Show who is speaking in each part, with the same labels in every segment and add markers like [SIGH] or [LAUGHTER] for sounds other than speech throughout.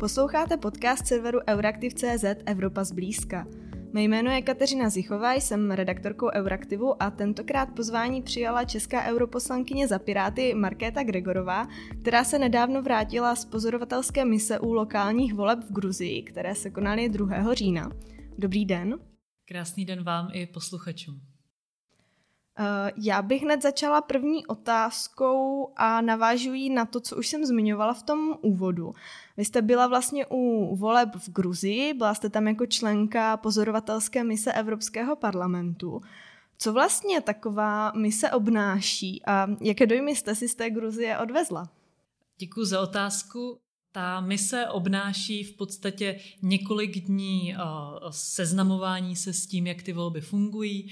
Speaker 1: Posloucháte podcast serveru Euraktiv.cz Evropa zblízka. Mé jméno je Kateřina Zichová, jsem redaktorkou Euraktivu a tentokrát pozvání přijala česká europoslankyně za Piráty Markéta Gregorová, která se nedávno vrátila z pozorovatelské mise u lokálních voleb v Gruzii, které se konaly 2. října. Dobrý den.
Speaker 2: Krásný den vám i posluchačům.
Speaker 1: Eh, já bych hned začala první otázkou a navážuji na to, co už jsem zmiňovala v tom úvodu. Vy jste byla vlastně u voleb v Gruzii, byla jste tam jako členka pozorovatelské mise Evropského parlamentu. Co vlastně taková mise obnáší a jaké dojmy jste si z té Gruzie odvezla?
Speaker 2: Děkuji za otázku. Ta mise obnáší v podstatě několik dní uh, seznamování se s tím, jak ty volby fungují,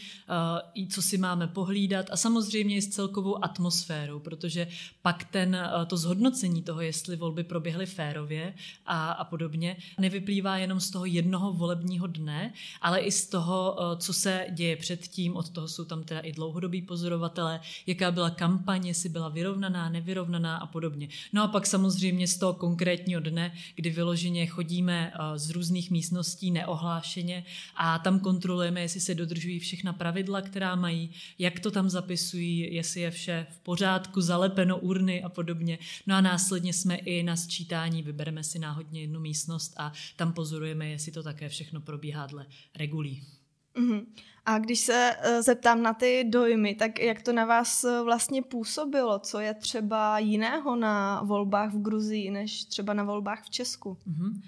Speaker 2: i co si máme pohlídat a samozřejmě i s celkovou atmosférou, protože pak ten, uh, to zhodnocení toho, jestli volby proběhly férově a, a podobně, nevyplývá jenom z toho jednoho volebního dne, ale i z toho, co se děje předtím, od toho jsou tam teda i dlouhodobí pozorovatelé, jaká byla kampaně, jestli byla vyrovnaná, nevyrovnaná a podobně. No a pak samozřejmě z toho konkrétního konkrétního dne, kdy vyloženě chodíme eh, z různých místností neohlášeně a tam kontrolujeme, jestli se dodržují všechna pravidla, která mají, jak to tam zapisují, jestli je vše v pořádku, zalepeno urny a podobně. No a následně jsme i na sčítání, vybereme si náhodně jednu místnost a tam pozorujeme, jestli to také všechno probíhá dle regulí.
Speaker 1: Mm-hmm. A když se uh, zeptám na ty dojmy, tak jak to na vás uh, vlastně působilo? Co je třeba jiného na volbách v Gruzii, než třeba na volbách v Česku? Mm-hmm.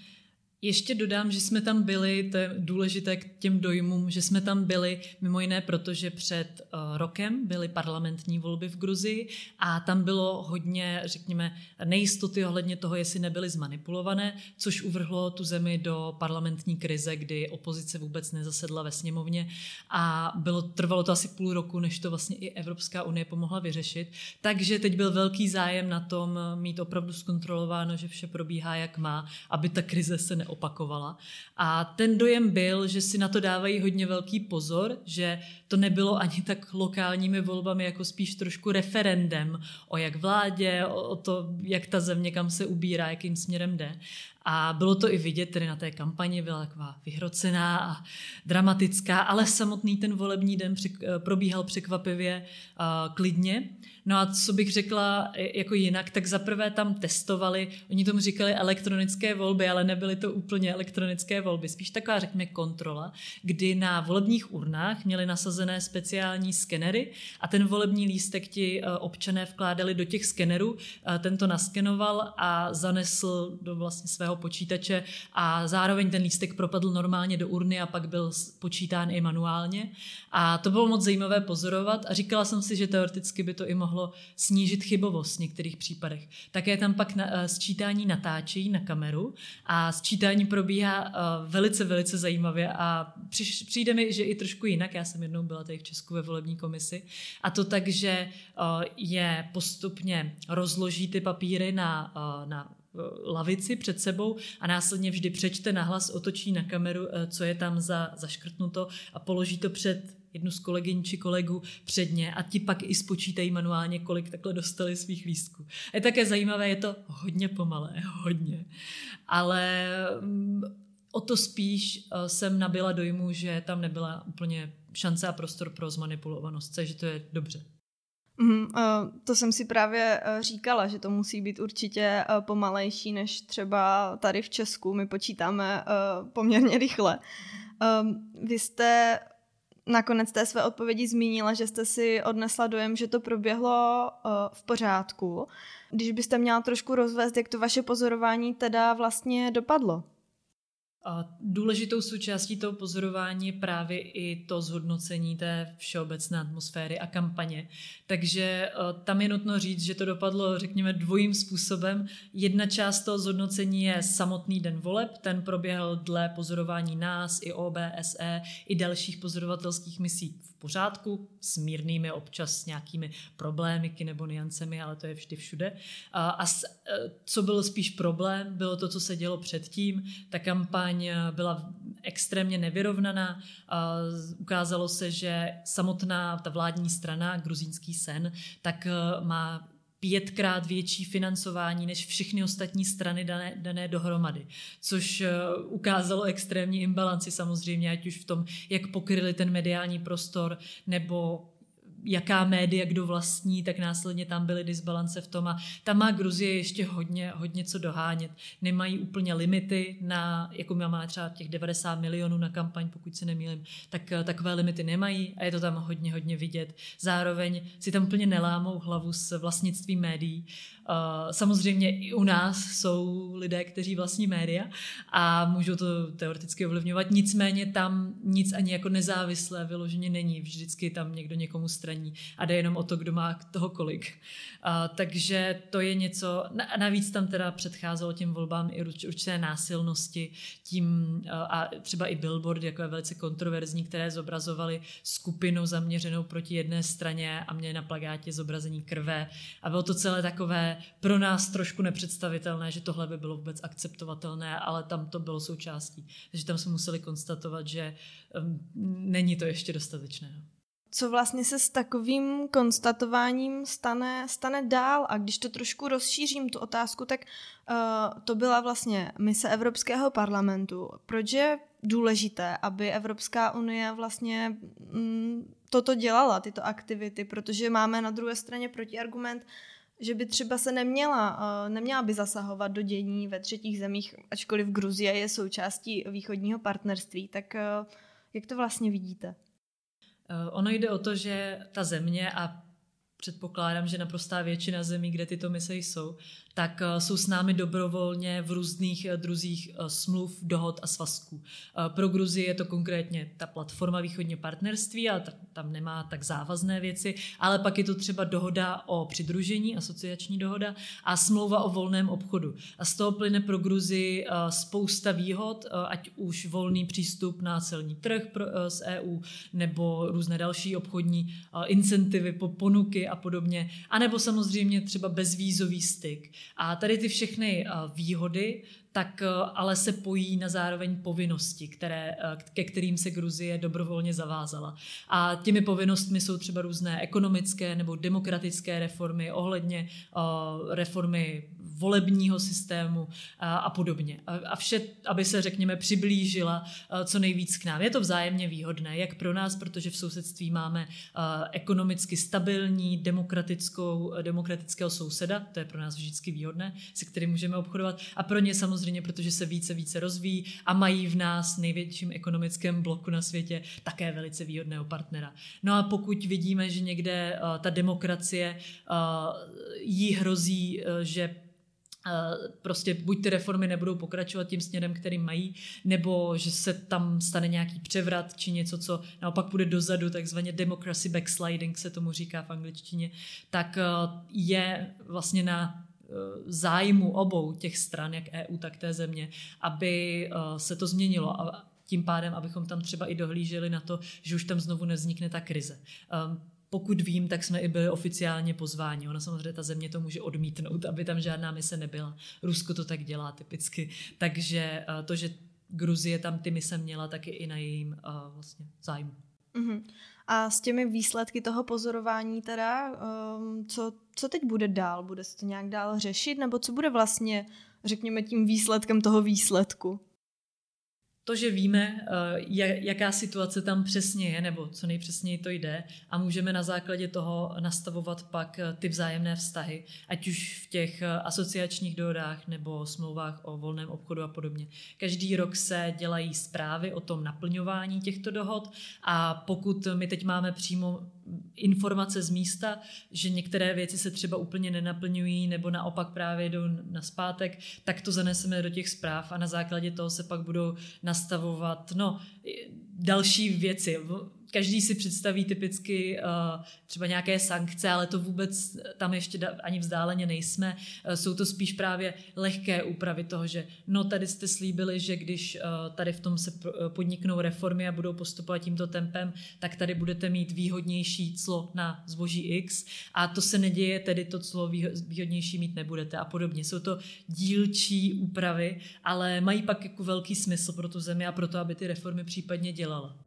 Speaker 2: Ještě dodám, že jsme tam byli, to je důležité k těm dojmům, že jsme tam byli mimo jiné, protože před uh, rokem byly parlamentní volby v Gruzii a tam bylo hodně, řekněme, nejistoty ohledně toho, jestli nebyly zmanipulované, což uvrhlo tu zemi do parlamentní krize, kdy opozice vůbec nezasedla ve sněmovně a bylo, trvalo to asi půl roku, než to vlastně i Evropská unie pomohla vyřešit. Takže teď byl velký zájem na tom mít opravdu zkontrolováno, že vše probíhá jak má, aby ta krize se neopakovala opakovala. A ten dojem byl, že si na to dávají hodně velký pozor, že to nebylo ani tak lokálními volbami, jako spíš trošku referendem o jak vládě, o to, jak ta země kam se ubírá, jakým směrem jde. A bylo to i vidět, tedy na té kampani byla taková vyhrocená a dramatická, ale samotný ten volební den probíhal překvapivě uh, klidně. No a co bych řekla jako jinak, tak zaprvé tam testovali, oni tomu říkali elektronické volby, ale nebyly to úplně elektronické volby, spíš taková, řekněme, kontrola, kdy na volebních urnách měli nasazené speciální skenery a ten volební lístek ti občané vkládali do těch skenerů, uh, ten to naskenoval a zanesl do vlastně svého svého počítače a zároveň ten lístek propadl normálně do urny a pak byl počítán i manuálně. A to bylo moc zajímavé pozorovat a říkala jsem si, že teoreticky by to i mohlo snížit chybovost v některých případech. Také tam pak na, uh, sčítání natáčí na kameru a sčítání probíhá uh, velice, velice zajímavě a přiš, přijde mi, že i trošku jinak. Já jsem jednou byla tady v Česku ve volební komisi a to tak, že uh, je postupně rozloží ty papíry na, na lavici před sebou a následně vždy přečte nahlas, otočí na kameru, eh, co je tam za, zaškrtnuto a položí to před jednu z kolegyň či kolegu předně a ti pak i spočítají manuálně, kolik takhle dostali svých lístků. Je také zajímavé, je to hodně pomalé, [LAUGHS] hodně. Ale mm, o to spíš eh, jsem nabila dojmu, že tam nebyla úplně šance a prostor pro zmanipulovanost, že to je dobře.
Speaker 1: Mm, to jsem si právě uh, říkala, že to musí být určitě uh, pomalejší než třeba tady v Česku. My počítáme poměrně rychle. Um, vy jste nakonec té své odpovědi zmínila, že jste si odnesla dojem, že to proběhlo v pořádku. Když byste měla trošku rozvést, jak to vaše pozorování teda vlastně dopadlo?
Speaker 2: Důležitou součástí toho pozorování je právě i to zhodnocení té všeobecné atmosféry a kampaně. Takže eh, tam je nutno říct, že to dopadlo, řekněme, dvojím způsobem. Jedna část toho zhodnocení je samotný den voleb, ten proběhl dle pozorování nás, i OBSE, i dalších pozorovatelských misí v pořádku, s mírnými občas nějakými problémy nebo niancemi, ale to je vždy všude. A, a eh, co byl spíš problém, bylo to, co se dělo předtím. Ta kampaň eh, byla extrémně nevyrovnaná. A ukázalo se, že samotná ta vládní strana, gruzínský sen, tak eh, má pětkrát větší financování než všechny ostatní strany dané, dané dohromady, což eh, ukázalo extrémní imbalanci samozřejmě, ať už v tom, jak pokryli ten mediální prostor, nebo jaká média kdo vlastní, tak následně tam byly disbalance v tom a tam má Gruzie ještě hodně, hodně co dohánět. Nemají úplně limity na, jako máme třeba těch 90 milionů na kampaň, pokud se nemýlim, tak eh, takové limity nemají a je to tam hodně, hodně vidět. Zároveň si tam úplně nelámou hlavu s vlastnictvím médií samozřejmě i u nás jsou lidé, kteří vlastní média a můžou to teoreticky ovlivňovat, nicméně tam nic ani jako nezávislé vyloženě není. Vždycky tam někdo někomu straní a jde jenom o to, kdo má toho kolik. A, takže to je něco, navíc tam teda předcházelo těm volbám i určité násilnosti, tím a třeba i billboard, jako je velice kontroverzní, které zobrazovaly skupinu zaměřenou proti jedné straně a měly na plagátě zobrazení krve a bylo to celé takové pro nás trošku nepředstavitelné, že tohle by bylo vůbec akceptovatelné, ale tam to bylo součástí. Takže tam jsme museli konstatovat, že um, není to ještě dostatečné.
Speaker 1: Co vlastně se s takovým konstatováním stane, stane dál? A když to trošku rozšířím, tu otázku, tak uh, to byla vlastně mise Evropského parlamentu. Proč je důležité, aby Evropská unie vlastně mm, toto dělala, tyto aktivity? Protože máme na druhé straně protiargument, že by třeba se neměla, uh, neměla by zasahovat do dění ve třetích zemích, ačkoliv Gruzie je součástí východního partnerství. Tak uh, jak to vlastně vidíte?
Speaker 2: Ono jde o to, že ta země a předpokládám, že naprostá většina zemí, kde tyto mise jsou, tak eh, jsou s námi dobrovolně v různých eh, druzích eh, smluv, dohod a svazků. Pro Gruzii je to konkrétně ta platforma východního partnerství a tam nemá tak závazné věci, ale pak je to třeba dohoda o přidružení, asociační dohoda a smlouva o volném obchodu. A z toho plyne pro Gruzii spousta výhod, ať už volný přístup na celní trh z EU nebo různé další obchodní incentivy, ponuky a podobně, anebo samozřejmě třeba bezvízový styk. A tady ty všechny eh, výhody tak eh, ale se pojí na zároveň povinnosti, které, eh, ke kterým se Gruzie dobrovolně zavázala. A těmi povinnostmi jsou třeba různé ekonomické nebo demokratické reformy ohledně reformy volebního systému a, podobně. A vše, aby se, řekněme, přiblížila co nejvíc k nám. Je to vzájemně výhodné, jak pro nás, protože v sousedství máme ekonomicky stabilní, demokratickou, demokratického souseda, to je pro nás vždycky výhodné, se kterým můžeme obchodovat, a pro ně samozřejmě, protože se více více rozvíjí a mají v nás největším ekonomickém bloku na světě také velice výhodného partnera. No a pokud vidíme, že někde uh, ta demokracie uh, jí hrozí, uh, že prostě buď ty reformy nebudou pokračovat tím směrem, kterým mají, nebo že se tam stane nějaký převrat, či něco, co naopak bude dozadu, takzvaně democracy backsliding se tomu říká v angličtině, tak je vlastně na zájmu obou těch stran, jak EU, tak té země, aby se to změnilo a tím pádem, abychom tam třeba i dohlíželi na to, že už tam znovu nevznikne ta krize pokud vím, tak jsme i byli oficiálně pozváni. Ona samozřejmě ta země to může odmítnout, aby tam žádná mise nebyla. Rusko to tak dělá typicky. Takže eh, to, že Gruzie tam ty mise měla, tak i na jejím vlastně zájmu.
Speaker 1: Uh-huh. A s těmi výsledky toho pozorování teda, um, co, co teď bude dál? Bude se to nějak dál řešit? Nebo co bude vlastně, řekněme, tím výsledkem toho výsledku?
Speaker 2: To, že víme, eh, jaká situace tam přesně je, nebo co nejpřesněji to jde, a můžeme na základě toho nastavovat pak eh, ty vzájemné vztahy, ať už v těch eh, asociačních dohodách nebo smlouvách o volném obchodu a podobně. Každý rok se dělají zprávy o tom naplňování těchto dohod a pokud my teď máme přímo informace z místa, že některé věci se třeba úplně nenaplňují nebo naopak právě jdou na zpátek, tak to zaneseme do těch zpráv a na základě toho se pak budou nastavovat no, další věci každý si představí typicky uh, třeba nějaké sankce, ale to vůbec tam ještě ani vzdáleně nejsme. Uh, jsou to spíš právě lehké úpravy toho, že no tady jste slíbili, že když uh, tady v tom se podniknou reformy a budou postupovat tímto tempem, tak tady budete mít výhodnější clo na zboží X a to se neděje, tedy to clo výhodnější mít nebudete a podobně. Jsou to dílčí úpravy, ale mají pak jako velký smysl pro tu zemi a pro to, aby ty reformy případně dělala.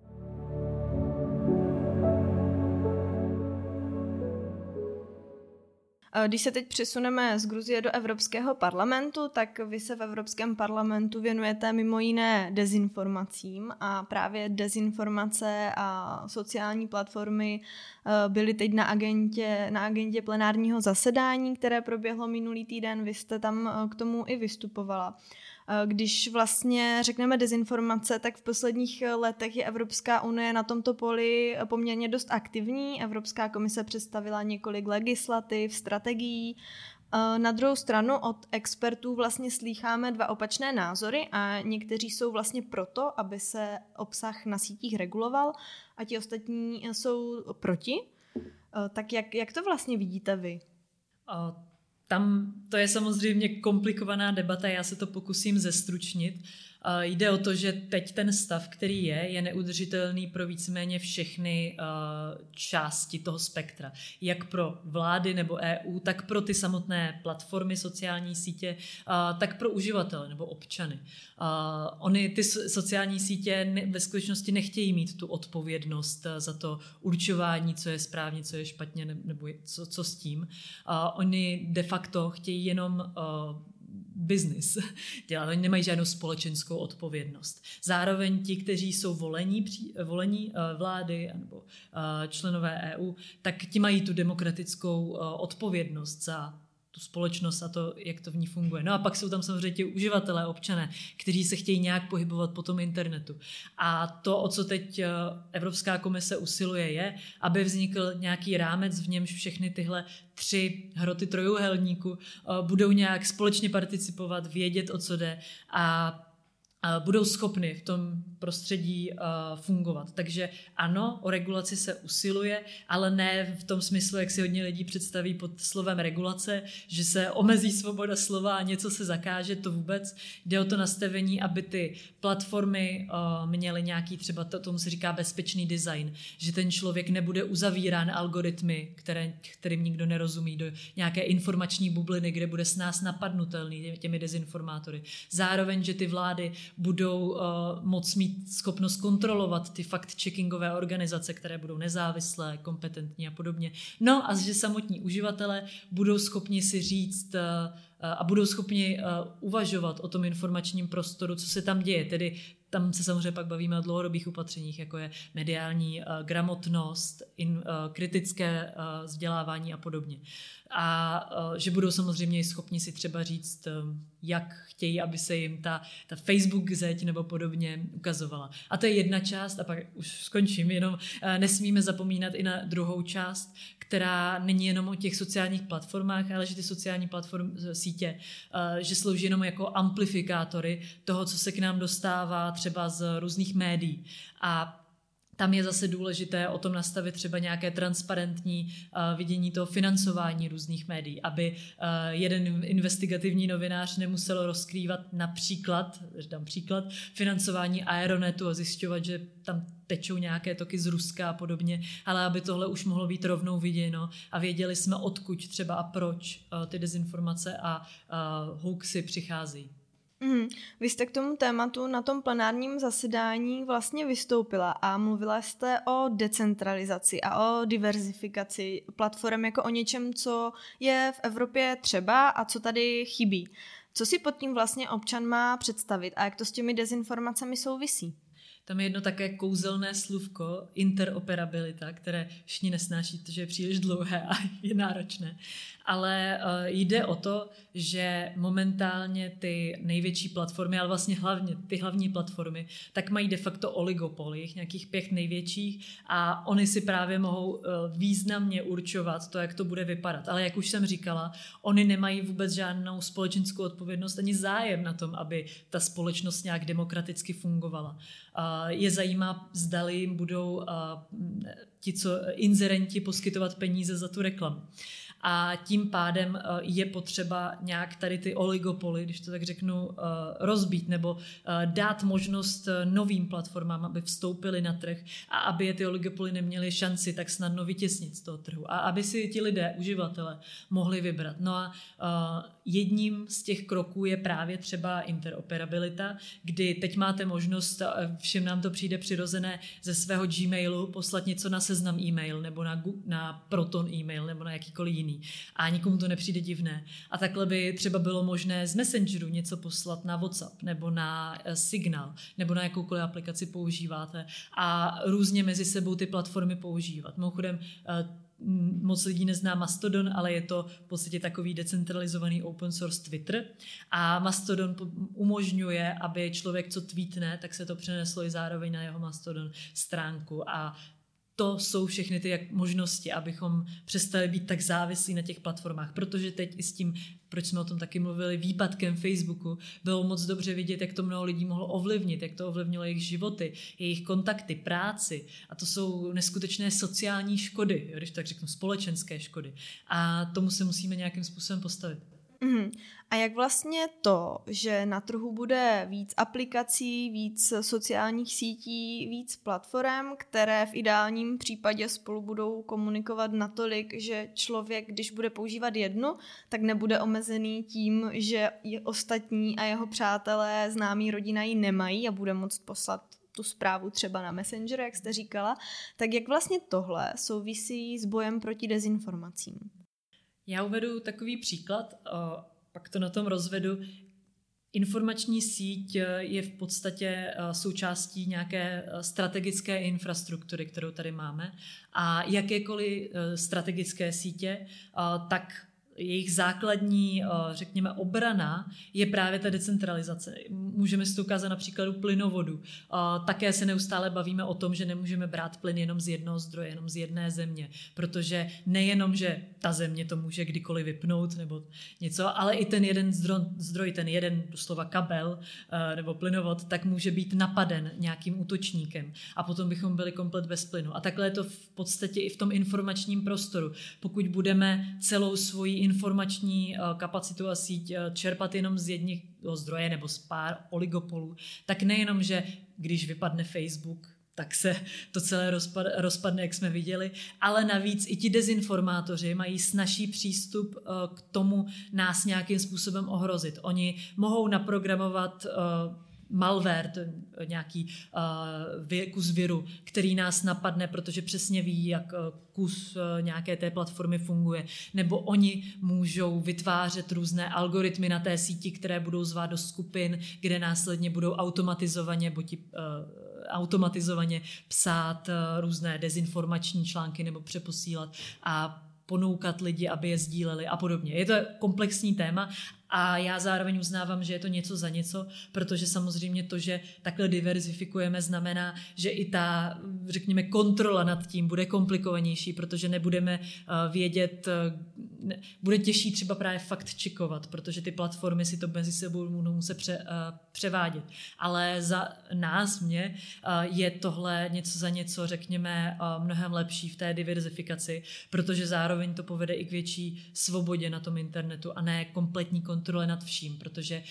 Speaker 1: Když se teď přesuneme z Gruzie do Evropského parlamentu, tak vy se v Evropském parlamentu věnujete mimo jiné dezinformacím a právě dezinformace a sociální platformy eh, byly teď na agentě, na agentě plenárního zasedání, které proběhlo minulý týden. Vy jste tam eh, k tomu i vystupovala. Eh, když vlastně řekneme dezinformace, tak v posledních letech je Evropská unie na tomto poli poměrně dost aktivní. Evropská komise představila několik legislativ, strategií. Eh, na druhou stranu od expertů vlastně slýcháme dva opačné názory a někteří jsou vlastně proto, aby se obsah na sítích reguloval a ti ostatní jsou proti. Eh, tak jak, jak to vlastně vidíte vy?
Speaker 2: Tam to je samozřejmě komplikovaná debata, já se to pokusím zestručnit. Jde o to, že teď ten stav, který je, je neudržitelný pro víceméně všechny části toho spektra. Jak pro vlády nebo EU, tak pro ty samotné platformy, sociální sítě, tak pro uživatele nebo občany. Oni ty sociální sítě ve skutečnosti nechtějí mít tu odpovědnost za to určování, co je správně, co je špatně nebo co, co s tím. Oni de facto chtějí jenom biznis [LAUGHS] dělat. Oni nemají žádnou společenskou odpovědnost. Zároveň ti, kteří jsou volení, volení eh, vlády nebo eh, členové EU, tak ti mají tu demokratickou eh, odpovědnost za tu společnost a to, jak to v ní funguje. No a pak jsou tam samozřejmě ti uživatelé, občané, kteří se chtějí nějak pohybovat po tom internetu. A to, o co teď eh, Evropská komise usiluje, je, aby vznikl nějaký rámec, v němž všechny tyhle tři hroty trojuhelníku eh, budou nějak společně participovat, vědět, o co jde a budou schopny v tom prostředí fungovat. Takže ano, o regulaci se usiluje, ale ne v tom smyslu, jak si hodně lidí představí pod slovem regulace, že se omezí svoboda slova a něco se zakáže, to vůbec. Jde o to nastavení, aby ty platformy měly nějaký třeba, to, tomu se říká bezpečný design, že ten člověk nebude uzavírán algoritmy, které, kterým nikdo nerozumí, do nějaké informační bubliny, kde bude s nás napadnutelný těmi dezinformátory. Zároveň, že ty vlády budou uh, moc mít schopnost kontrolovat ty fact-checkingové organizace, které budou nezávislé, kompetentní a podobně. No a že samotní uživatelé budou schopni si říct uh, a budou schopni uh, uvažovat o tom informačním prostoru, co se tam děje, tedy tam se samozřejmě pak bavíme o dlouhodobých opatřeních, jako je mediální uh, gramotnost, in, uh, kritické uh, vzdělávání a podobně. A uh, že budou samozřejmě schopni si třeba říct, uh, jak chtějí, aby se jim ta, ta Facebook zeď nebo podobně ukazovala. A to je jedna část, a pak už skončím, jenom uh, nesmíme zapomínat i na druhou část, která není jenom o těch sociálních platformách, ale že ty sociální platform, sítě, uh, že slouží jenom jako amplifikátory toho, co se k nám dostává třeba z různých médií. A tam je zase důležité o tom nastavit třeba nějaké transparentní uh, vidění toho financování různých médií, aby uh, jeden investigativní novinář nemusel rozkrývat například, dám příklad, financování Aeronetu a zjišťovat, že tam tečou nějaké toky z Ruska a podobně, ale aby tohle už mohlo být rovnou viděno a věděli jsme, odkud třeba a proč uh, ty dezinformace a hoaxy přicházejí.
Speaker 1: Mm. Vy jste k tomu tématu na tom plenárním zasedání vlastně vystoupila a mluvila jste o decentralizaci a o diverzifikaci platform jako o něčem, co je v Evropě třeba a co tady chybí. Co si pod tím vlastně občan má představit a jak to s těmi dezinformacemi souvisí?
Speaker 2: Tam je jedno také kouzelné slůvko, interoperabilita, které všichni nesnáší, že je příliš dlouhé a [LAUGHS] je náročné ale uh, jde o to, že momentálně ty největší platformy, ale vlastně hlavně ty hlavní platformy, tak mají de facto oligopoly, nějakých pěch největších a oni si právě mohou uh, významně určovat to, jak to bude vypadat. Ale jak už jsem říkala, oni nemají vůbec žádnou společenskou odpovědnost ani zájem na tom, aby ta společnost nějak demokraticky fungovala. Uh, je zajímá, zdali jim budou uh, ti, co inzerenti poskytovat peníze za tu reklamu a tím pádem eh, je potřeba nějak tady ty oligopoly, když to tak řeknu, eh, rozbít nebo eh, dát možnost novým platformám, aby vstoupili na trh a aby je ty oligopoly neměly šanci tak snadno vytěsnit z toho trhu a aby si ti lidé, uživatele, mohli vybrat. No a jedním z těch kroků je právě třeba interoperabilita, kdy teď máte možnost, všem nám to přijde přirozené, ze svého Gmailu poslat něco na seznam e-mail nebo na, na Proton e-mail nebo na jakýkoliv jiný. A nikomu to nepřijde divné. A takhle by třeba bylo možné z Messengeru něco poslat na WhatsApp nebo na eh, Signal nebo na jakoukoliv aplikaci používáte a různě mezi sebou ty platformy používat. Mimochodem, moc lidí nezná Mastodon, ale je to v podstatě takový decentralizovaný open source Twitter. A Mastodon umožňuje, aby člověk, co tweetne, tak se to přeneslo i zároveň na jeho Mastodon stránku. A to jsou všechny ty jak možnosti, abychom přestali být tak závislí na těch platformách, protože teď i s tím, proč jsme o tom taky mluvili, výpadkem Facebooku, bylo moc dobře vidět, jak to mnoho lidí mohlo ovlivnit, jak to ovlivnilo jejich životy, jejich kontakty, práci. A to jsou neskutečné sociální škody, když tak řeknu, společenské škody. A tomu se musíme nějakým způsobem postavit.
Speaker 1: Mm-hmm. A jak vlastně to, že na trhu bude víc aplikací, víc sociálních sítí, víc platform, které v ideálním případě spolu budou komunikovat natolik, že člověk, když bude používat jednu, tak nebude omezený tím, že je ostatní a jeho přátelé, známí rodina ji nemají a bude moct poslat tu zprávu třeba na Messenger, jak jste říkala, tak jak vlastně tohle souvisí s bojem proti dezinformacím?
Speaker 2: Já uvedu takový příklad, pak to na tom rozvedu. Informační síť e, je v podstatě e, součástí nějaké e, strategické infrastruktury, kterou tady máme. A jakékoliv strategické sítě, tak jejich základní, eh, řekněme, obrana je právě ta decentralizace. Můžeme si to ukázat na příkladu plynovodu. Eh, také se neustále bavíme o tom, že nemůžeme brát plyn jenom z jednoho zdroje, jenom z jedné země, protože nejenom, že ta země to může kdykoliv vypnout nebo něco, ale i ten jeden zdroj, ten jeden doslova kabel eh, nebo plynovod, tak může být napaden nějakým útočníkem a potom bychom byli komplet bez plynu. A takhle je to v podstatě i v tom informačním prostoru. Pokud budeme celou svoji informační eh, kapacitu a síť eh, čerpat jenom z jedných zdroje nebo z pár oligopolů, tak nejenom, že když vypadne Facebook, tak se [LAUGHS] to celé rozpad, rozpadne, jak jsme viděli, ale navíc i ti dezinformátoři mají snažší přístup eh, k tomu nás nějakým způsobem ohrozit. Oni mohou naprogramovat malware, to nějaký uh, kus viru, který nás napadne, protože přesně ví, jak uh, kus uh, nějaké té platformy funguje. Nebo oni můžou vytvářet různé algoritmy na té síti, které budou zvát do skupin, kde následně budou automatizovaně, buď uh, automatizovaně psát uh, různé dezinformační články nebo přeposílat a ponoukat lidi, aby je sdíleli a podobně. Je to komplexní téma a já zároveň uznávám, že je to něco za něco, protože samozřejmě to, že takhle diverzifikujeme, znamená, že i ta, řekněme, kontrola nad tím bude komplikovanější, protože nebudeme eh, vědět, eh, bude těžší třeba právě fakt čekovat, protože ty platformy si to mezi sebou budou muset pře, eh, převádět. Ale za nás, mě, je tohle něco za něco, řekněme, mnohem lepší v té diverzifikaci, protože zároveň to povede i k větší svobodě na tom internetu a ne kompletní kontrole kontrole nad vším, protože eh,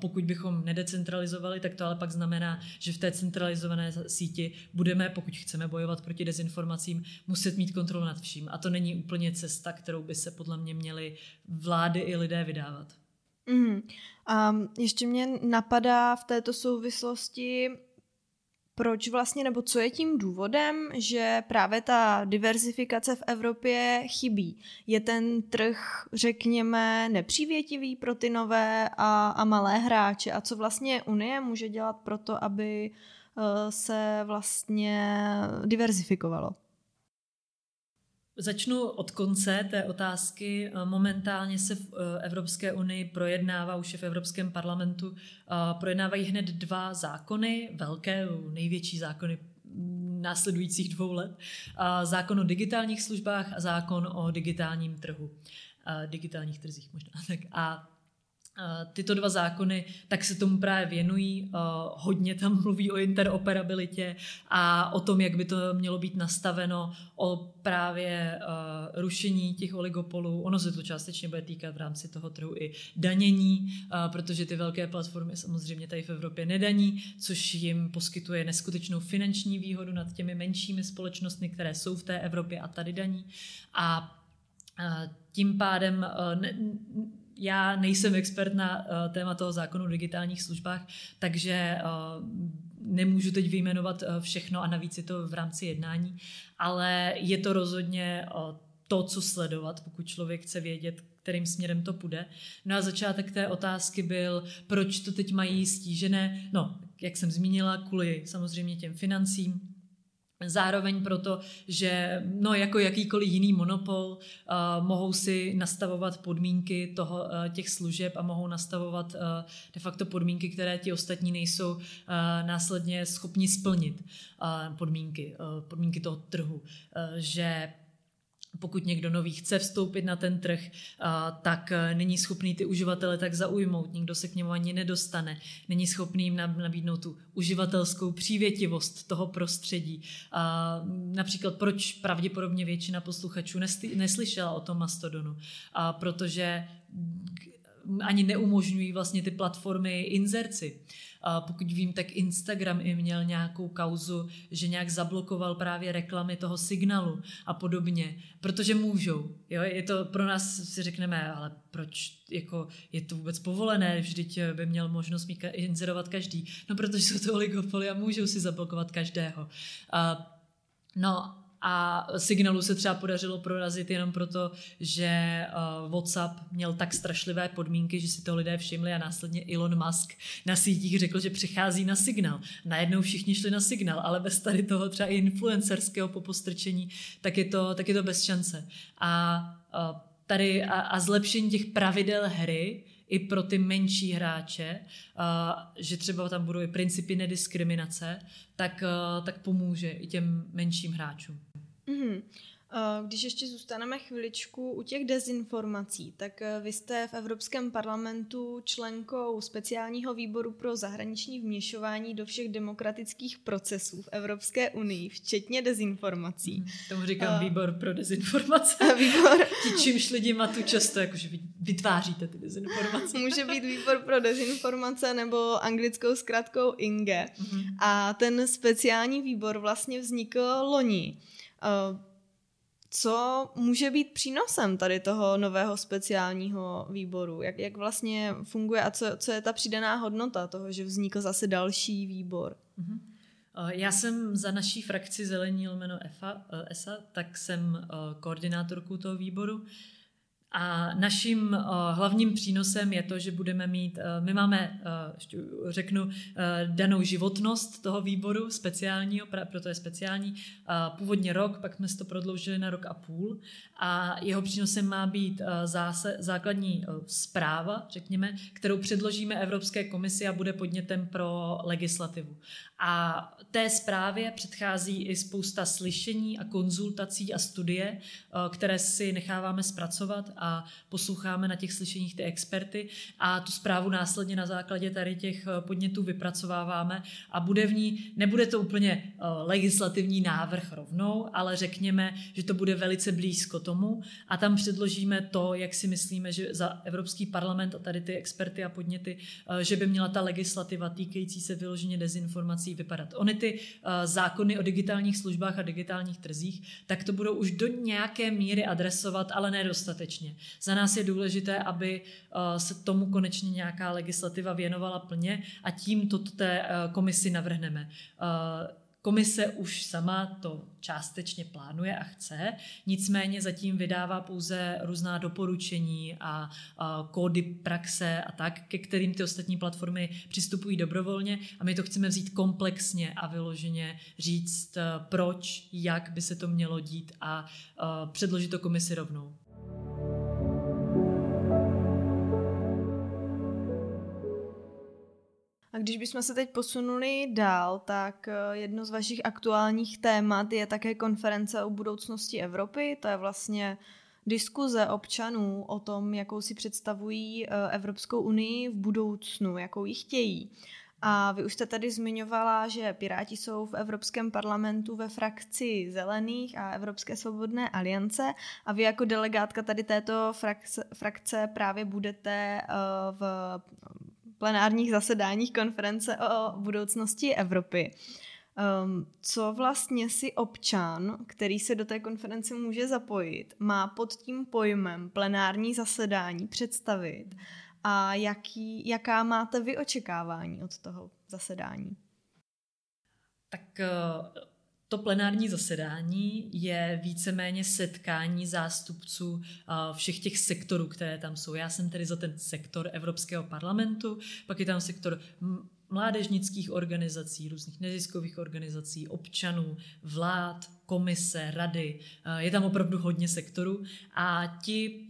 Speaker 2: pokud bychom nedecentralizovali, tak to ale pak znamená, že v té centralizované síti budeme, pokud chceme bojovat proti dezinformacím, muset mít kontrolu nad vším. A to není úplně cesta, kterou by se podle mě měly vlády i lidé vydávat.
Speaker 1: Mm. Um, ještě mě napadá v této souvislosti proč vlastně, nebo co je tím důvodem, že právě ta diverzifikace v Evropě chybí? Je ten trh, řekněme, nepřívětivý pro ty nové a, a malé hráče? A co vlastně Unie může dělat pro to, aby uh, se vlastně diverzifikovalo?
Speaker 2: Začnu od konce té otázky. Momentálně se v eh, Evropské unii projednává, už je v Evropském parlamentu, eh, projednávají hned dva zákony, velké, největší zákony následujících dvou let. Zákon o digitálních službách a zákon o digitálním trhu. Digitálních trzích možná. [LAUGHS] Tak a tyto dva zákony, tak se tomu právě věnují. Hodně tam [LAUGHS] mluví o interoperabilitě a o tom, jak by to mělo být nastaveno, o právě rušení těch oligopolů. Ono se to částečně bude týkat v rámci toho trhu i danění, protože ty velké platformy samozřejmě tady v Evropě nedaní, což jim poskytuje neskutečnou finanční výhodu nad těmi menšími společnostmi, které jsou v té Evropě a tady daní. A tím pádem já nejsem expert na uh, téma toho zákonu o digitálních službách, takže uh, nemůžu teď vyjmenovat uh, všechno a navíc je to v rámci jednání, ale je to rozhodně uh, to, co sledovat, pokud člověk chce vědět, kterým směrem to půjde. No a začátek té otázky byl, proč to teď mají stížené, no, jak jsem zmínila, kvůli samozřejmě těm financím, Zároveň proto, že no, jako jakýkoliv jiný monopol uh, mohou si nastavovat podmínky toho, uh, těch služeb a mohou nastavovat uh, de facto podmínky, které ti ostatní nejsou uh, následně schopni splnit uh, podmínky, uh, podmínky toho trhu. Uh, že pokud někdo nový chce vstoupit na ten trh, tak e, není schopný ty uživatele tak zaujmout, nikdo se k němu ani nedostane, není schopný jim nabídnout tu uživatelskou přívětivost toho prostředí. Například proč pravděpodobně většina posluchačů neslyšela o tom Mastodonu? Protože ani neumožňují vlastně ty platformy inzerci. A pokud vím, tak Instagram i měl nějakou kauzu, že nějak zablokoval právě reklamy toho signalu a podobně, protože můžou. Jo? Je to pro nás, si řekneme, ale proč jako je to vůbec povolené, vždyť by měl možnost mít inzerovat každý. No, protože jsou to oligopoly a můžou si zablokovat každého. A, no a signalu se třeba podařilo prorazit jenom proto, že uh, WhatsApp měl tak strašlivé podmínky, že si to lidé všimli a následně Elon Musk na sítích řekl, že přechází na signál. Najednou všichni šli na signál, ale bez tady toho třeba i influencerského popostrčení, tak je to, tak je to bez šance. A uh, tady a, a zlepšení těch pravidel hry i pro ty menší hráče, že třeba tam budou i principy nediskriminace, tak, tak pomůže i těm menším hráčům.
Speaker 1: Mm-hmm. Když ještě zůstaneme chviličku u těch dezinformací, tak eh, vy jste v Evropském parlamentu členkou speciálního výboru pro zahraniční vměšování do všech demokratických procesů v Evropské unii, včetně dezinformací. Hmm,
Speaker 2: tomu říkám uh, výbor pro dezinformace. [LAUGHS] Výbor. Ti, čímž lidi má tu často, jakože vytváříte ty dezinformace. [LAUGHS]
Speaker 1: Může být výbor pro dezinformace nebo anglickou zkratkou INGE. Uh-huh. A ten speciální výbor vlastně vznikl loni. Uh, co může být přínosem tady toho nového speciálního výboru? Jak, jak vlastně funguje a co, co je ta přidaná hodnota toho, že vznikl zase další výbor? Uh-huh.
Speaker 2: Já jsem za naší frakci Zelení lmeno EFA, ESA, tak jsem koordinátorkou toho výboru. A naším uh, hlavním přínosem je to, že budeme mít, uh, my máme, ještě řeknu, danou životnost toho výboru speciálního, proto je speciální, původně rok, pak jsme to prodloužili na rok a půl a jeho přínosem má být základní zpráva, řekněme, kterou předložíme Evropské komisi a bude podnětem pro legislativu. A té zprávě předchází i spousta slyšení a konzultací a studie, které si necháváme zpracovat a posloucháme na těch slyšeních ty experty a tu zprávu následně na základě tady těch eh, podnětů vypracováváme a bude v ní, nebude to úplně eh, legislativní návrh rovnou, ale řekněme, že to bude velice blízko tomu a tam předložíme to, jak si myslíme, že za Evropský parlament a tady ty experty a podněty, eh, že by měla ta legislativa týkající se vyloženě dezinformací vypadat. Ony ty zákony o digitálních službách a digitálních trzích, tak to budou už do nějaké míry adresovat, ale nedostatečně. Za nás je důležité, aby eh, se tomu konečně nějaká legislativa věnovala plně a tím to té eh, komisi navrhneme. Eh, komise už sama to částečně plánuje a chce, nicméně zatím vydává pouze různá doporučení a, a kódy praxe a tak, ke kterým ty ostatní platformy přistupují dobrovolně a my to chceme vzít komplexně a vyloženě říct, proč, jak by se to mělo dít a, a předložit to komisi rovnou.
Speaker 1: A když bychom se teď posunuli dál, tak eh, jedno z vašich aktuálních témat je také konference o budoucnosti Evropy. To je vlastně diskuze občanů o tom, jakou si představují eh, Evropskou unii v budoucnu, jakou ji chtějí. A vy už jste tady zmiňovala, že Piráti jsou v Evropském parlamentu ve frakci Zelených a Evropské svobodné aliance a vy jako delegátka tady této frakce, frakce právě budete eh, v plenárních zasedáních konference o budoucnosti Evropy. Um, co vlastně si občan, který se do té konference může zapojit, má pod tím pojmem plenární zasedání představit a jaký, jaká máte vy očekávání od toho zasedání?
Speaker 2: Tak uh to plenární zasedání je víceméně setkání zástupců všech těch sektorů, které tam jsou. Já jsem tedy za ten sektor Evropského parlamentu, pak je tam sektor mládežnických organizací, různých neziskových organizací, občanů, vlád, komise, rady. Je tam opravdu hodně sektorů a ti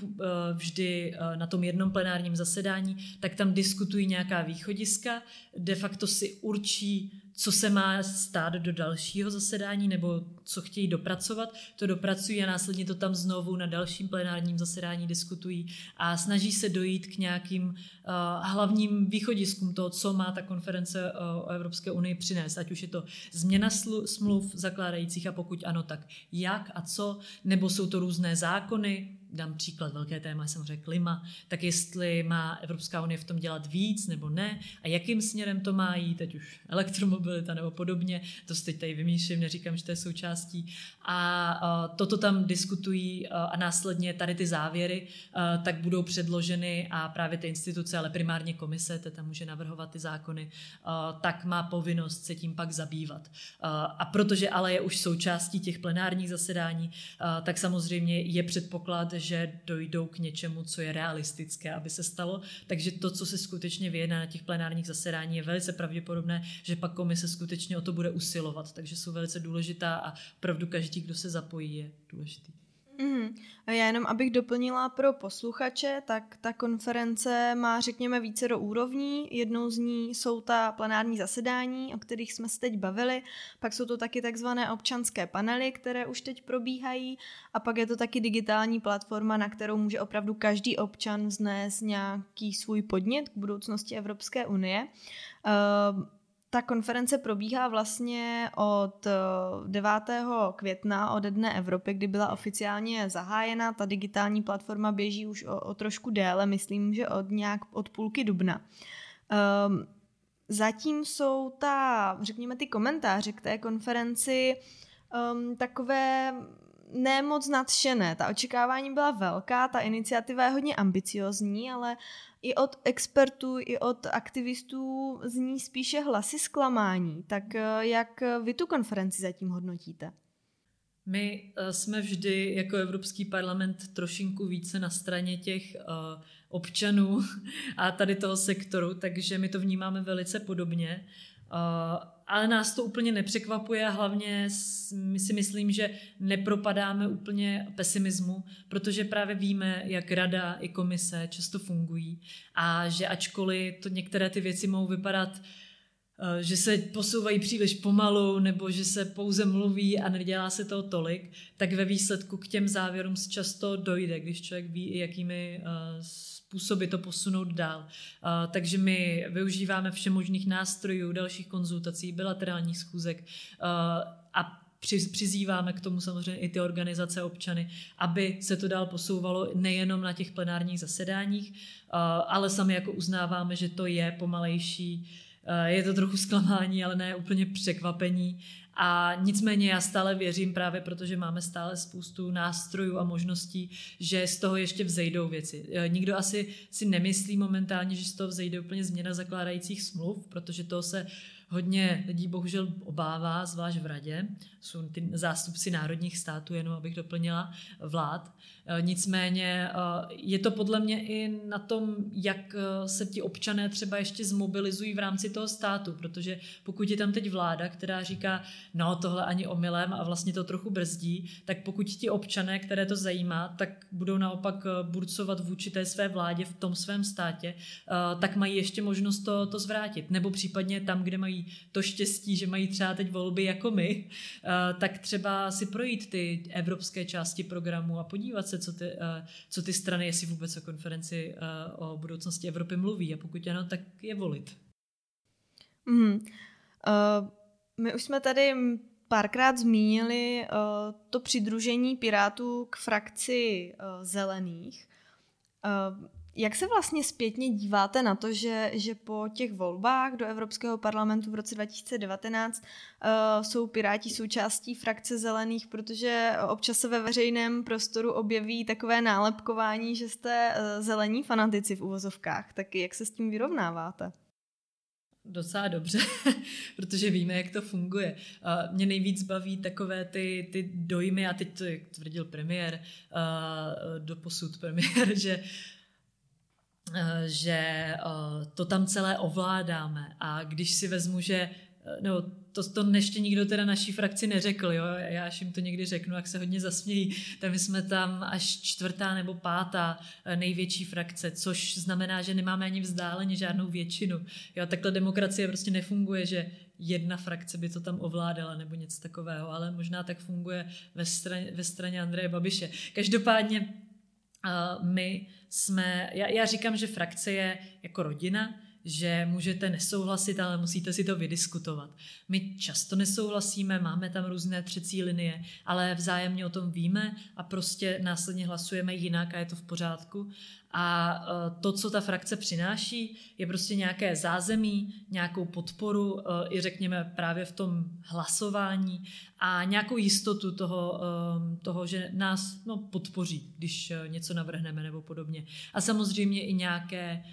Speaker 2: vždy na tom jednom plenárním zasedání, tak tam diskutují nějaká východiska, de facto si určí co se má stát do dalšího zasedání nebo co chtějí dopracovat, to dopracují a následně to tam znovu na dalším plenárním zasedání diskutují a snaží se dojít k nějakým uh, hlavním východiskům toho, co má ta konference uh, o Evropské unii přinést. Ať už je to změna slu- smluv zakládajících a pokud ano, tak jak a co, nebo jsou to různé zákony, dám příklad, velké téma samozřejmě klima, tak jestli má Evropská unie v tom dělat víc nebo ne a jakým směrem to má jít, teď už elektromobilita nebo podobně, to si teď tady vymýšlím, neříkám, že to je součástí. A toto tam diskutují a následně tady ty závěry tak budou předloženy a právě ty instituce, ale primárně komise, to tam může navrhovat ty zákony, tak má povinnost se tím pak zabývat. A protože ale je už součástí těch plenárních zasedání, tak samozřejmě je předpoklad, že dojdou k něčemu, co je realistické, aby se stalo. Takže to, co se skutečně vyjedná na těch plenárních zasedání, je velice pravděpodobné, že pak komise skutečně o to bude usilovat. Takže jsou velice důležitá a opravdu každý, kdo se zapojí, je důležitý.
Speaker 1: Mm. Já jenom, abych doplnila pro posluchače, tak ta konference má, řekněme, více do úrovní. Jednou z ní jsou ta plenární zasedání, o kterých jsme se teď bavili, pak jsou to taky takzvané občanské panely, které už teď probíhají a pak je to taky digitální platforma, na kterou může opravdu každý občan vznést nějaký svůj podnět k budoucnosti Evropské unie. Uh, ta konference probíhá vlastně od 9. Eh, května, od Dne Evropy, kdy byla oficiálně zahájena. Ta digitální platforma běží už o, o trošku déle, myslím, že od nějak od půlky dubna. Um, zatím jsou ta, řekněme, ty komentáře k té konferenci um, takové ne moc nadšené. Ta očekávání byla velká, ta iniciativa je hodně ambiciozní, ale i od expertů, i od aktivistů zní spíše hlasy zklamání. Tak eh, jak vy tu konferenci zatím hodnotíte?
Speaker 2: My eh, jsme vždy jako Evropský parlament trošinku více na straně těch občanů [LAUGHS] a tady toho sektoru, takže my to vnímáme velice podobně. Uh, ale nás to úplně nepřekvapuje a hlavně my si myslím, že nepropadáme úplně pesimismu, protože právě víme, jak rada i komise často fungují a že ačkoliv to některé ty věci mohou vypadat eh, že se posouvají příliš pomalu nebo že se pouze mluví a nedělá se toho tolik, tak ve výsledku k těm závěrům často dojde, když člověk ví, jakými uh, způsoby to posunout dál. Takže my využíváme všemožných nástrojů, dalších konzultací, bilaterálních schůzek a přizýváme k tomu samozřejmě i ty organizace občany, aby se to dál posouvalo nejenom na těch plenárních zasedáních, ale sami jako uznáváme, že to je pomalejší, je to trochu zklamání, ale ne úplně překvapení a nicméně já stále věřím právě, protože máme stále spoustu nástrojů a možností, že z toho ještě vzejdou věci. E, nikdo asi si nemyslí momentálně, že z toho vzejde úplně změna zakládajících smluv, protože to se hodně lidí bohužel obává, zvlášť v radě. Jsou ty zástupci národních států, jenom abych doplnila, vlád. Eh, nicméně eh, je to podle mě i na tom, jak eh, se ti občané třeba ještě zmobilizují v rámci toho státu, protože pokud je tam teď vláda, která říká, no tohle ani omylem a vlastně to trochu brzdí, tak pokud ti občané, které to zajímá, tak budou naopak burcovat vůči té své vládě v tom svém státě, tak mají ještě možnost to, to zvrátit. Nebo případně tam, kde mají to štěstí, že mají třeba teď volby jako my, tak třeba si projít ty evropské části programu a podívat se, co ty, eh, co ty strany, jestli vůbec o konferenci eh, o budoucnosti Evropy mluví a pokud ano, tak je volit.
Speaker 1: Mm. Uh, my už jsme tady párkrát zmínili uh, to přidružení Pirátů k frakci uh, zelených. Uh, jak se vlastně zpětně díváte na to, že, že po těch volbách do Evropského parlamentu v roce 2019 uh, jsou Piráti součástí frakce zelených, protože občas se ve veřejném prostoru objeví takové nálepkování, že jste uh, zelení fanatici v uvozovkách. Tak jak se s tím vyrovnáváte?
Speaker 2: Docela dobře, [LAUGHS] protože víme, jak to funguje. Uh, mě nejvíc baví takové ty, ty dojmy, a teď to, jak tvrdil premiér, uh, doposud premiér, [LAUGHS] že že uh, to tam celé ovládáme. A když si vezmu, že nebo to, to ještě nikdo teda naší frakci neřekl, jo? já až jim to někdy řeknu, jak se hodně zasmějí, tak my jsme tam až čtvrtá nebo pátá eh, největší frakce, což znamená, že nemáme ani vzdáleně žádnou většinu. Jo? Takhle demokracie prostě nefunguje, že jedna frakce by to tam ovládala nebo něco takového, ale možná tak funguje ve straně, ve straně Andreje Babiše. Každopádně my jsme, já, já říkám, že frakce je jako rodina, že můžete nesouhlasit, ale musíte si to vydiskutovat. My často nesouhlasíme, máme tam různé třecí linie, ale vzájemně o tom víme a prostě následně hlasujeme jinak a je to v pořádku. A e, to, co ta frakce přináší, je prostě nějaké zázemí, nějakou podporu e, i řekněme právě v tom hlasování a nějakou jistotu toho, e, toho že nás no, podpoří, když něco navrhneme nebo podobně. A samozřejmě i nějaké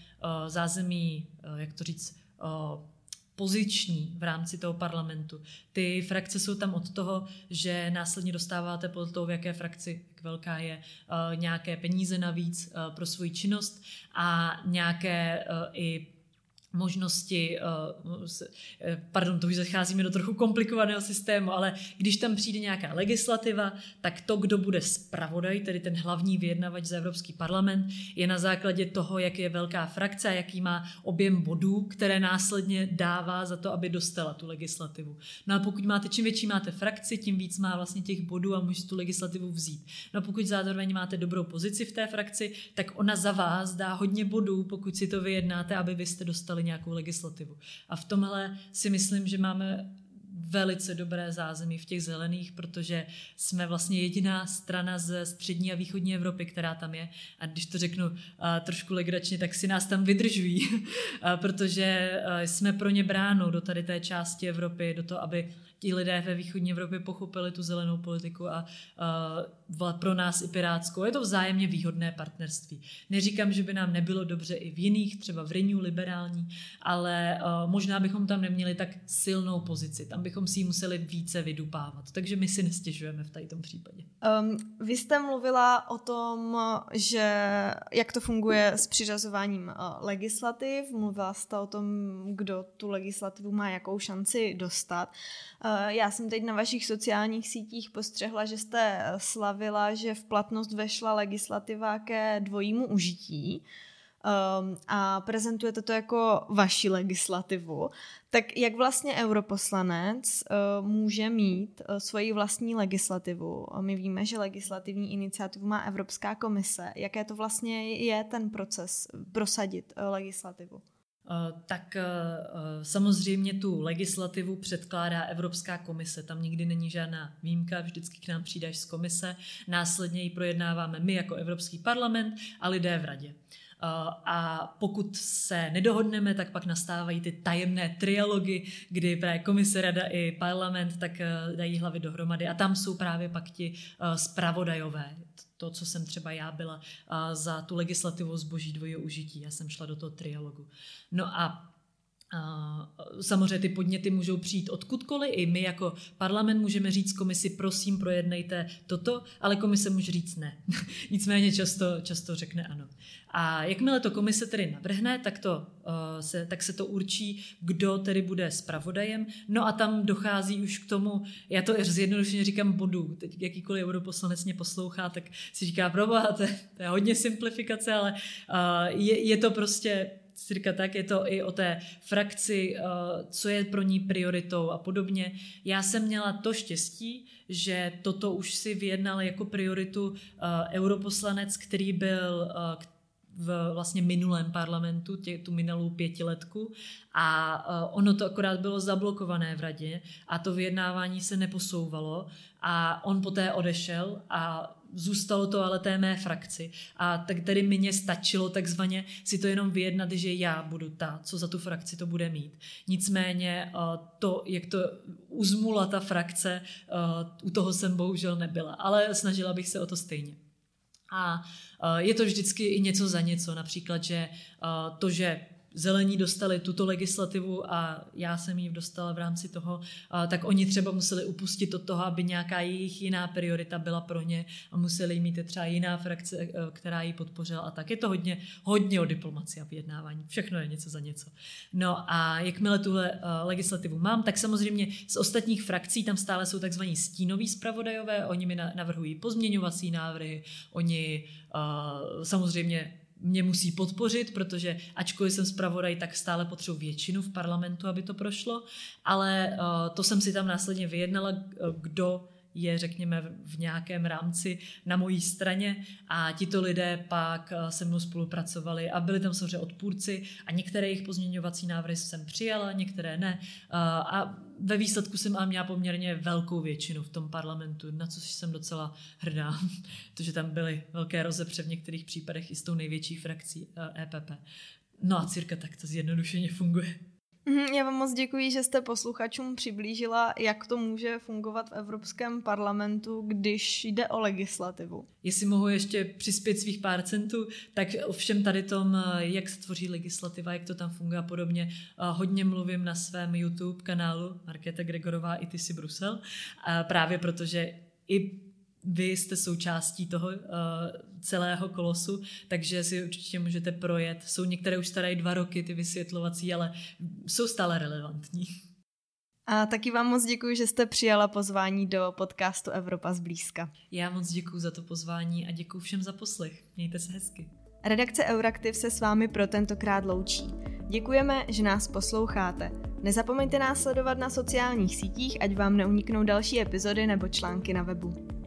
Speaker 2: zázemí, jak to říct, poziční v rámci toho parlamentu. Ty frakce jsou tam od toho, že následně dostáváte podle toho, v jaké frakci, jak velká je, uh, nějaké peníze navíc uh, pro svoji činnost a nějaké uh, i možnosti, eh, eh, pardon, to už zacházíme do trochu komplikovaného systému, ale když tam přijde nějaká legislativa, tak to, kdo bude zpravodaj, tedy ten hlavní vyjednavač za Evropský parlament, je na základě toho, jak je velká frakce a jaký má objem bodů, které následně dává za to, aby dostala tu legislativu. No a pokud máte, čím větší máte frakci, tím víc má vlastně těch bodů a můžete tu legislativu vzít. No a pokud zároveň máte dobrou pozici v té frakci, tak ona za vás dá hodně bodů, pokud si to vyjednáte, aby vy jste dostali přijali nějakou legislativu. A v tomhle si myslím, že máme velice dobré zázemí v těch zelených, protože jsme vlastně jediná strana ze střední a východní Evropy, která tam je. A když to řeknu uh, trošku legračně, tak si nás tam vydržují, uh, [LAUGHS] protože uh, jsme pro ně bránou do tady té části Evropy, do toho, aby ti lidé ve východní Evropě pochopili tu zelenou politiku a uh, pro nás i pirátskou. Je to vzájemně výhodné partnerství. Neříkám, že by nám nebylo dobře i v jiných, třeba v Renew liberální, ale uh, možná bychom tam neměli tak silnou pozici. Tam bychom si ji museli více vydupávat. Takže my si nestěžujeme v tom případě.
Speaker 1: Um, vy jste mluvila o tom, že jak to funguje s přiřazováním uh, legislativ. Mluvila jste o tom, kdo tu legislativu má jakou šanci dostat. Uh, já jsem teď na vašich sociálních sítích postřehla, že jste slavila, že v platnost vešla legislativa ke dvojímu užití um, a prezentujete to jako vaši legislativu, tak jak vlastně europoslanec uh, může mít svoji vlastní legislativu? My víme, že legislativní iniciativu má Evropská komise. Jaké to vlastně je ten proces prosadit legislativu?
Speaker 2: Tak samozřejmě tu legislativu předkládá Evropská komise. Tam nikdy není žádná výjimka, vždycky k nám přijdeš z komise. Následně ji projednáváme my jako Evropský parlament a lidé v radě. A pokud se nedohodneme, tak pak nastávají ty tajemné trialogy, kdy právě komise, rada i parlament tak eh, dají hlavy dohromady a tam jsou právě pak ti eh, zpravodajové. To, co jsem třeba já byla eh, za tu legislativu zboží dvojího užití. Já jsem šla do toho trialogu. No a Samozřejmě ty podněty můžou přijít odkudkoliv, i my jako parlament můžeme říct komisi, prosím, projednejte toto, ale komise může říct ne. [LAUGHS] Nicméně často, často řekne ano. A jakmile to komise tedy navrhne, tak, to, uh, se, tak se to určí, kdo tedy bude zpravodajem. No a tam dochází už k tomu, já to zjednodušeně říkám bodu, teď jakýkoliv europoslanec mě poslouchá, tak si říká, proboha, to, to je hodně simplifikace, ale uh, je, je to prostě si říká, tak je to i o té frakci, uh, co je pro ní prioritou a podobně. Já jsem měla to štěstí, že toto už si vyjednal jako prioritu uh, europoslanec, který byl uh, v vlastně minulém parlamentu, tě, tu minulou pětiletku a ono to akorát bylo zablokované v radě a to vyjednávání se neposouvalo a on poté odešel a zůstalo to ale té mé frakci. A tak tedy mě stačilo takzvaně si to jenom vyjednat, že já budu ta, co za tu frakci to bude mít. Nicméně to, jak to uzmula ta frakce, u toho jsem bohužel nebyla, ale snažila bych se o to stejně. A je to vždycky i něco za něco, například, že to, že zelení dostali tuto legislativu a já jsem ji dostala v rámci toho, tak oni třeba museli upustit od toho, aby nějaká jejich jiná priorita byla pro ně a museli mít třeba jiná frakce, e, která ji podpořila a tak. Je to hodně, hodně o diplomaci a vyjednávání. Všechno je něco za něco. No a jakmile tuhle e, legislativu mám, tak samozřejmě z ostatních frakcí tam stále jsou takzvaní stínoví zpravodajové, oni mi navrhují pozměňovací návrhy, oni uh, samozřejmě mě musí podpořit, protože ačkoliv jsem zpravodaj, tak stále potřebuji většinu v parlamentu, aby to prošlo, ale uh, to jsem si tam následně vyjednala, kdo je, řekněme, v nějakém rámci na mojí straně a tito lidé pak eh, se mnou spolupracovali a byli tam samozřejmě odpůrci a některé jejich pozměňovací návrhy jsem přijala, některé ne. Eh, a ve výsledku jsem ale měla poměrně velkou většinu v tom parlamentu, na což jsem docela hrdá, [LAUGHS] protože tam byly velké rozepře v některých případech i s tou největší frakcí EPP. Eh, e no a cirka tak to zjednodušeně funguje.
Speaker 1: Mhm, já vám moc děkuji, že jste posluchačům přiblížila, jak to může fungovat v Evropském parlamentu, když jde o legislativu.
Speaker 2: Jestli mohu ještě přispět svých pár centů, tak ovšem tady tom, jak se tvoří legislativa, jak to tam funguje a podobně, hodně mluvím na svém YouTube kanálu Markéta Gregorová i ty si Brusel, právě protože i vy jste součástí toho uh, celého kolosu, takže si určitě můžete projet. Jsou některé už staré dva roky, ty vysvětlovací, ale jsou stále relevantní.
Speaker 1: A taky vám moc děkuji, že jste přijala pozvání do podcastu Evropa zblízka.
Speaker 2: Já moc děkuji za to pozvání a děkuji všem za poslech. Mějte se hezky.
Speaker 1: Redakce Euraktiv se s vámi pro tentokrát loučí. Děkujeme, že nás posloucháte. Nezapomeňte nás sledovat na sociálních sítích, ať vám neuniknou další epizody nebo články na webu.